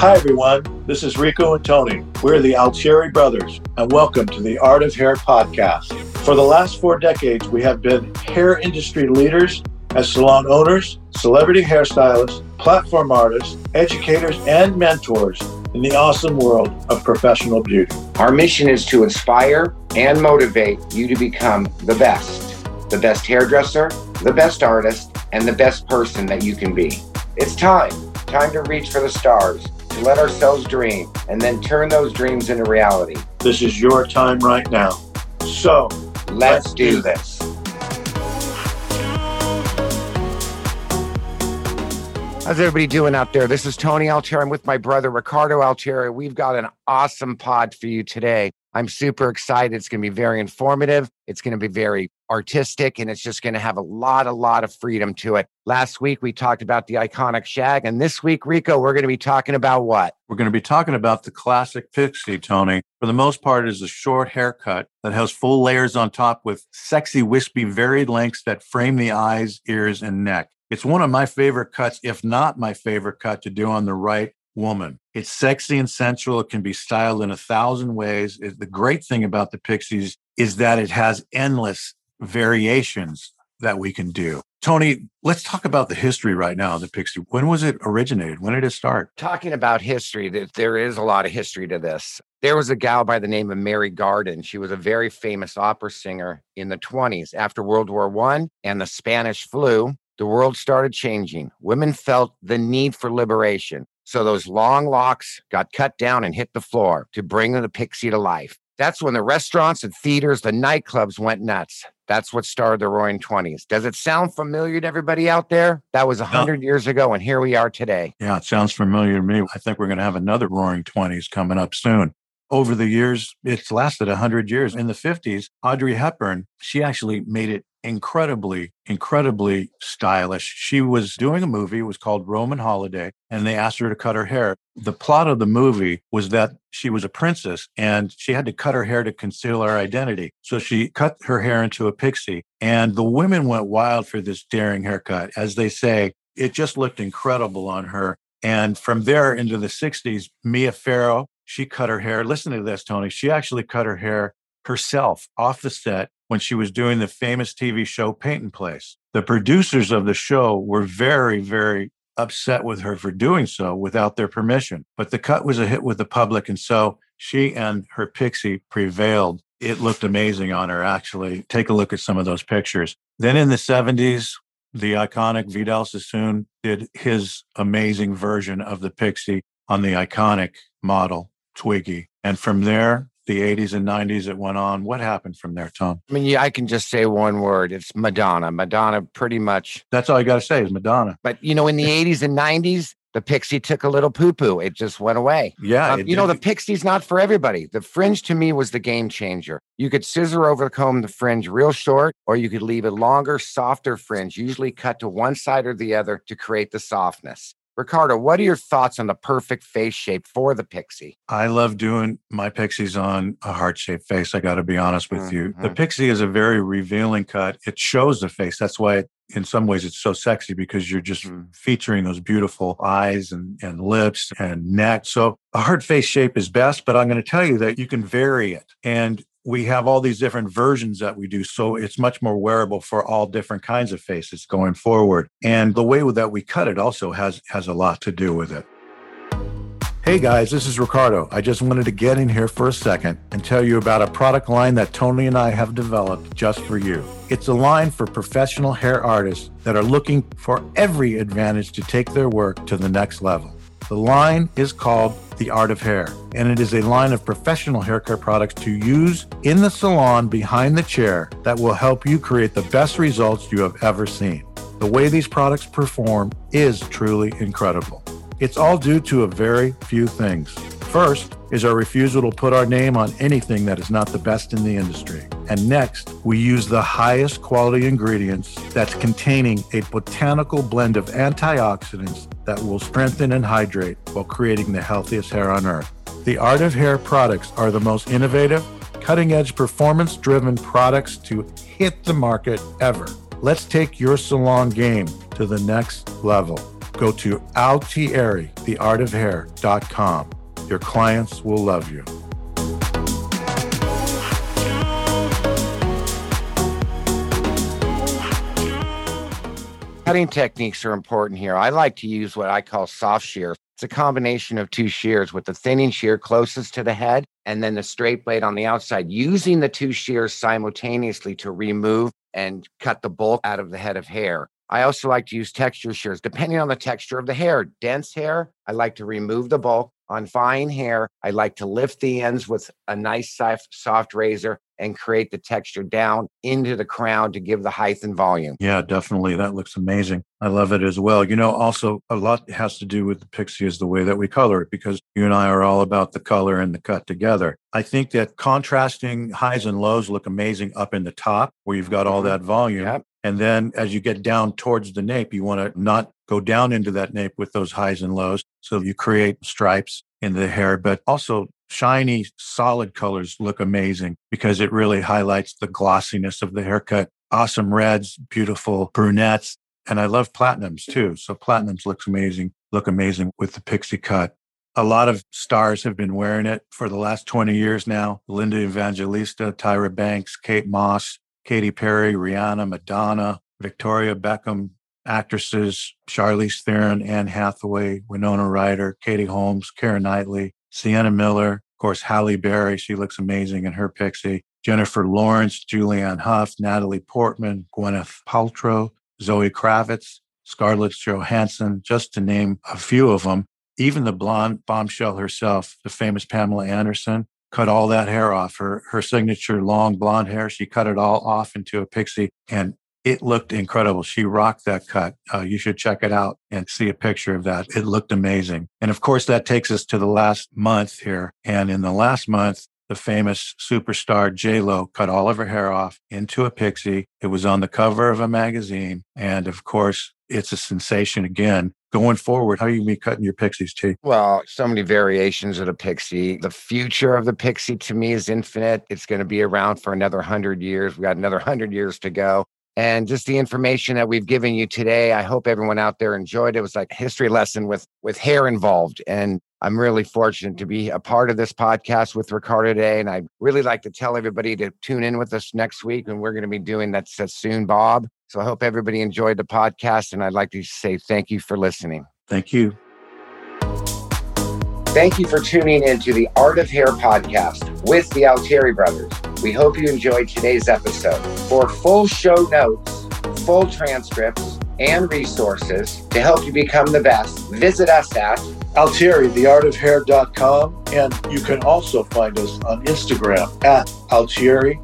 Hi, everyone. This is Ricco and Tony. We're the Altieri brothers, and welcome to the Art of Hair podcast. For the last four decades, we have been hair industry leaders as salon owners, celebrity hairstylists, platform artists, educators, and mentors in the awesome world of professional beauty. Our mission is to inspire and motivate you to become the best the best hairdresser, the best artist, and the best person that you can be. It's time, time to reach for the stars, to let ourselves dream, and then turn those dreams into reality. This is your time right now. So, let's, let's do this. How's everybody doing out there? This is Tony Altieri. I'm with my brother Ricardo Altieri. We've got an awesome pod for you today. I'm super excited. It's going to be very informative. It's going to be very artistic and it's just going to have a lot, a lot of freedom to it. Last week, we talked about the iconic shag. And this week, Ricco, we're going to be talking about what? We're going to be talking about the classic pixie, Tony. For the most part, is a short haircut that has full layers on top with sexy, wispy, varied lengths that frame the eyes, ears, and neck. It's one of my favorite cuts, if not my favorite cut to do on the right woman. It's sexy and sensual. It can be styled in a thousand ways. The great thing about the Pixies is that it has endless variations that we can do. Tony, let's talk about the history right now of the Pixie. When was it originated? When did it start? Talking about history, there is a lot of history to this. There was a gal by the name of Mary Garden. She was a very famous opera singer in the 20s. After World War I and the Spanish flu, the world started changing. Women felt the need for liberation. So those long locks got cut down and hit the floor to bring the pixie to life. That's when the restaurants and theaters, the nightclubs went nuts. That's what started the roaring 20s. Does it sound familiar to everybody out there? That was 100 years ago, and here we are today. Yeah, it sounds familiar to me. I think we're going to have another roaring 20s coming up soon. Over the years, it's lasted 100 years. In the 50s, Audrey Hepburn, she actually made it incredibly, incredibly stylish. She was doing a movie, it was called Roman Holiday, and they asked her to cut her hair. The plot of the movie was that she was a princess and she had to cut her hair to conceal her identity. So she cut her hair into a pixie, and the women went wild for this daring haircut. As they say, it just looked incredible on her. And from there into the 60s, Mia Farrow, she cut her hair. Listen to this, Tony. She actually cut her hair herself off the set when she was doing the famous TV show Peyton Place. The producers of the show were very, very upset with her for doing so without their permission. But the cut was a hit with the public. And so she and her pixie prevailed. It looked amazing on her, actually. Take a look at some of those pictures. Then in the 70s, the iconic Vidal Sassoon did his amazing version of the pixie on the iconic model, Twiggy. And from there, the 80s and 90s it went on. What happened from there, Tom? I mean, yeah, I can just say one word. It's Madonna. Madonna pretty much. That's all you got to say is Madonna. But, you know, in the 80s and 90s, the pixie took a little poo poo. It just went away. Yeah. Um, you know, the pixie's not for everybody. The fringe to me was the game changer. You could scissor over the comb the fringe real short, or you could leave a longer, softer fringe, usually cut to one side or the other to create the softness. Ricardo, what are your thoughts on the perfect face shape for the pixie? I love doing my pixies on a heart shaped face. I got to be honest with mm-hmm. you. The mm-hmm. pixie is a very revealing cut. It shows the face. That's why, in some ways, it's so sexy because you're just mm-hmm. featuring those beautiful eyes and, and lips and neck. So a heart face shape is best, but I'm going to tell you that you can vary it. And we have all these different versions that we do. So it's much more wearable for all different kinds of faces going forward. And the way that we cut it also has, has a lot to do with it. Hey guys, this is Ricardo. I just wanted to get in here for a second and tell you about a product line that Tony and I have developed just for you. It's a line for professional hair artists that are looking for every advantage to take their work to the next level. The line is called The Art of Hair, and it is a line of professional haircare products to use in the salon behind the chair that will help you create the best results you have ever seen. The way these products perform is truly incredible. It's all due to a very few things. First is our refusal to put our name on anything that is not the best in the industry. And next, we use the highest quality ingredients that's containing a botanical blend of antioxidants that will strengthen and hydrate while creating the healthiest hair on earth. The Art of Hair products are the most innovative, cutting edge, performance driven products to hit the market ever. Let's take your salon game to the next level. Go to Altieri, theartofhair.com. Your clients will love you. Cutting techniques are important here. I like to use what I call soft shear. It's a combination of two shears with the thinning shear closest to the head and then the straight blade on the outside, using the two shears simultaneously to remove and cut the bulk out of the head of hair. I also like to use texture shears depending on the texture of the hair. Dense hair, I like to remove the bulk. On fine hair, I like to lift the ends with a nice soft, razor and create the texture down into the crown to give the height and volume. Yeah, definitely. That looks amazing. I love it as well. You know, also a lot has to do with the pixie is the way that we color it because you and I are all about the color and the cut together. I think that contrasting highs and lows look amazing up in the top where you've got all mm-hmm. that volume. Yep. And then as you get down towards the nape, you want to not go down into that nape with those highs and lows. So you create stripes in the hair, but also shiny, solid colors look amazing because it really highlights the glossiness of the haircut. Awesome reds, beautiful brunettes. And I love platinums too. So platinums looks amazing, look amazing with the pixie cut. A lot of stars have been wearing it for the last 20 years now. Linda Evangelista, Tyra Banks, Kate Moss, Katy Perry, Rihanna, Madonna, Victoria Beckham, actresses Charlize Theron, Anne Hathaway, Winona Ryder, Katie Holmes, Keira Knightley, Sienna Miller, of course, Halle Berry. She looks amazing in her pixie. Jennifer Lawrence, Julianne Hough, Natalie Portman, Gwyneth Paltrow, Zoe Kravitz, Scarlett Johansson, just to name a few of them. Even the blonde bombshell herself, the famous Pamela Anderson, cut all that hair off. Her her signature long blonde hair, she cut it all off into a pixie, and it looked incredible. She rocked that cut. Uh, you should check it out and see a picture of that. It looked amazing. And of course, that takes us to the last month here. And in the last month, the famous superstar J Lo cut all of her hair off into a pixie. It was on the cover of a magazine, and of course, it's a sensation again. Going forward, how are you be cutting your pixies, T? Well, so many variations of the pixie. The future of the pixie to me is infinite. It's going to be around for another hundred years. We got another hundred years to go and just the information that we've given you today. I hope everyone out there enjoyed it. It was like a history lesson with with hair involved. And I'm really fortunate to be a part of this podcast with Ricardo today. And I really like to tell everybody to tune in with us next week. And we're going to be doing that soon, Bob. So I hope everybody enjoyed the podcast. And I'd like to say thank you for listening. Thank you. Thank you for tuning in to the Art of Hair podcast with the Altieri brothers. We hope you enjoyed today's episode. For full show notes, full transcripts, and resources to help you become the best, visit us at Altieri, theartofhair.com. And you can also find us on Instagram at Altieri,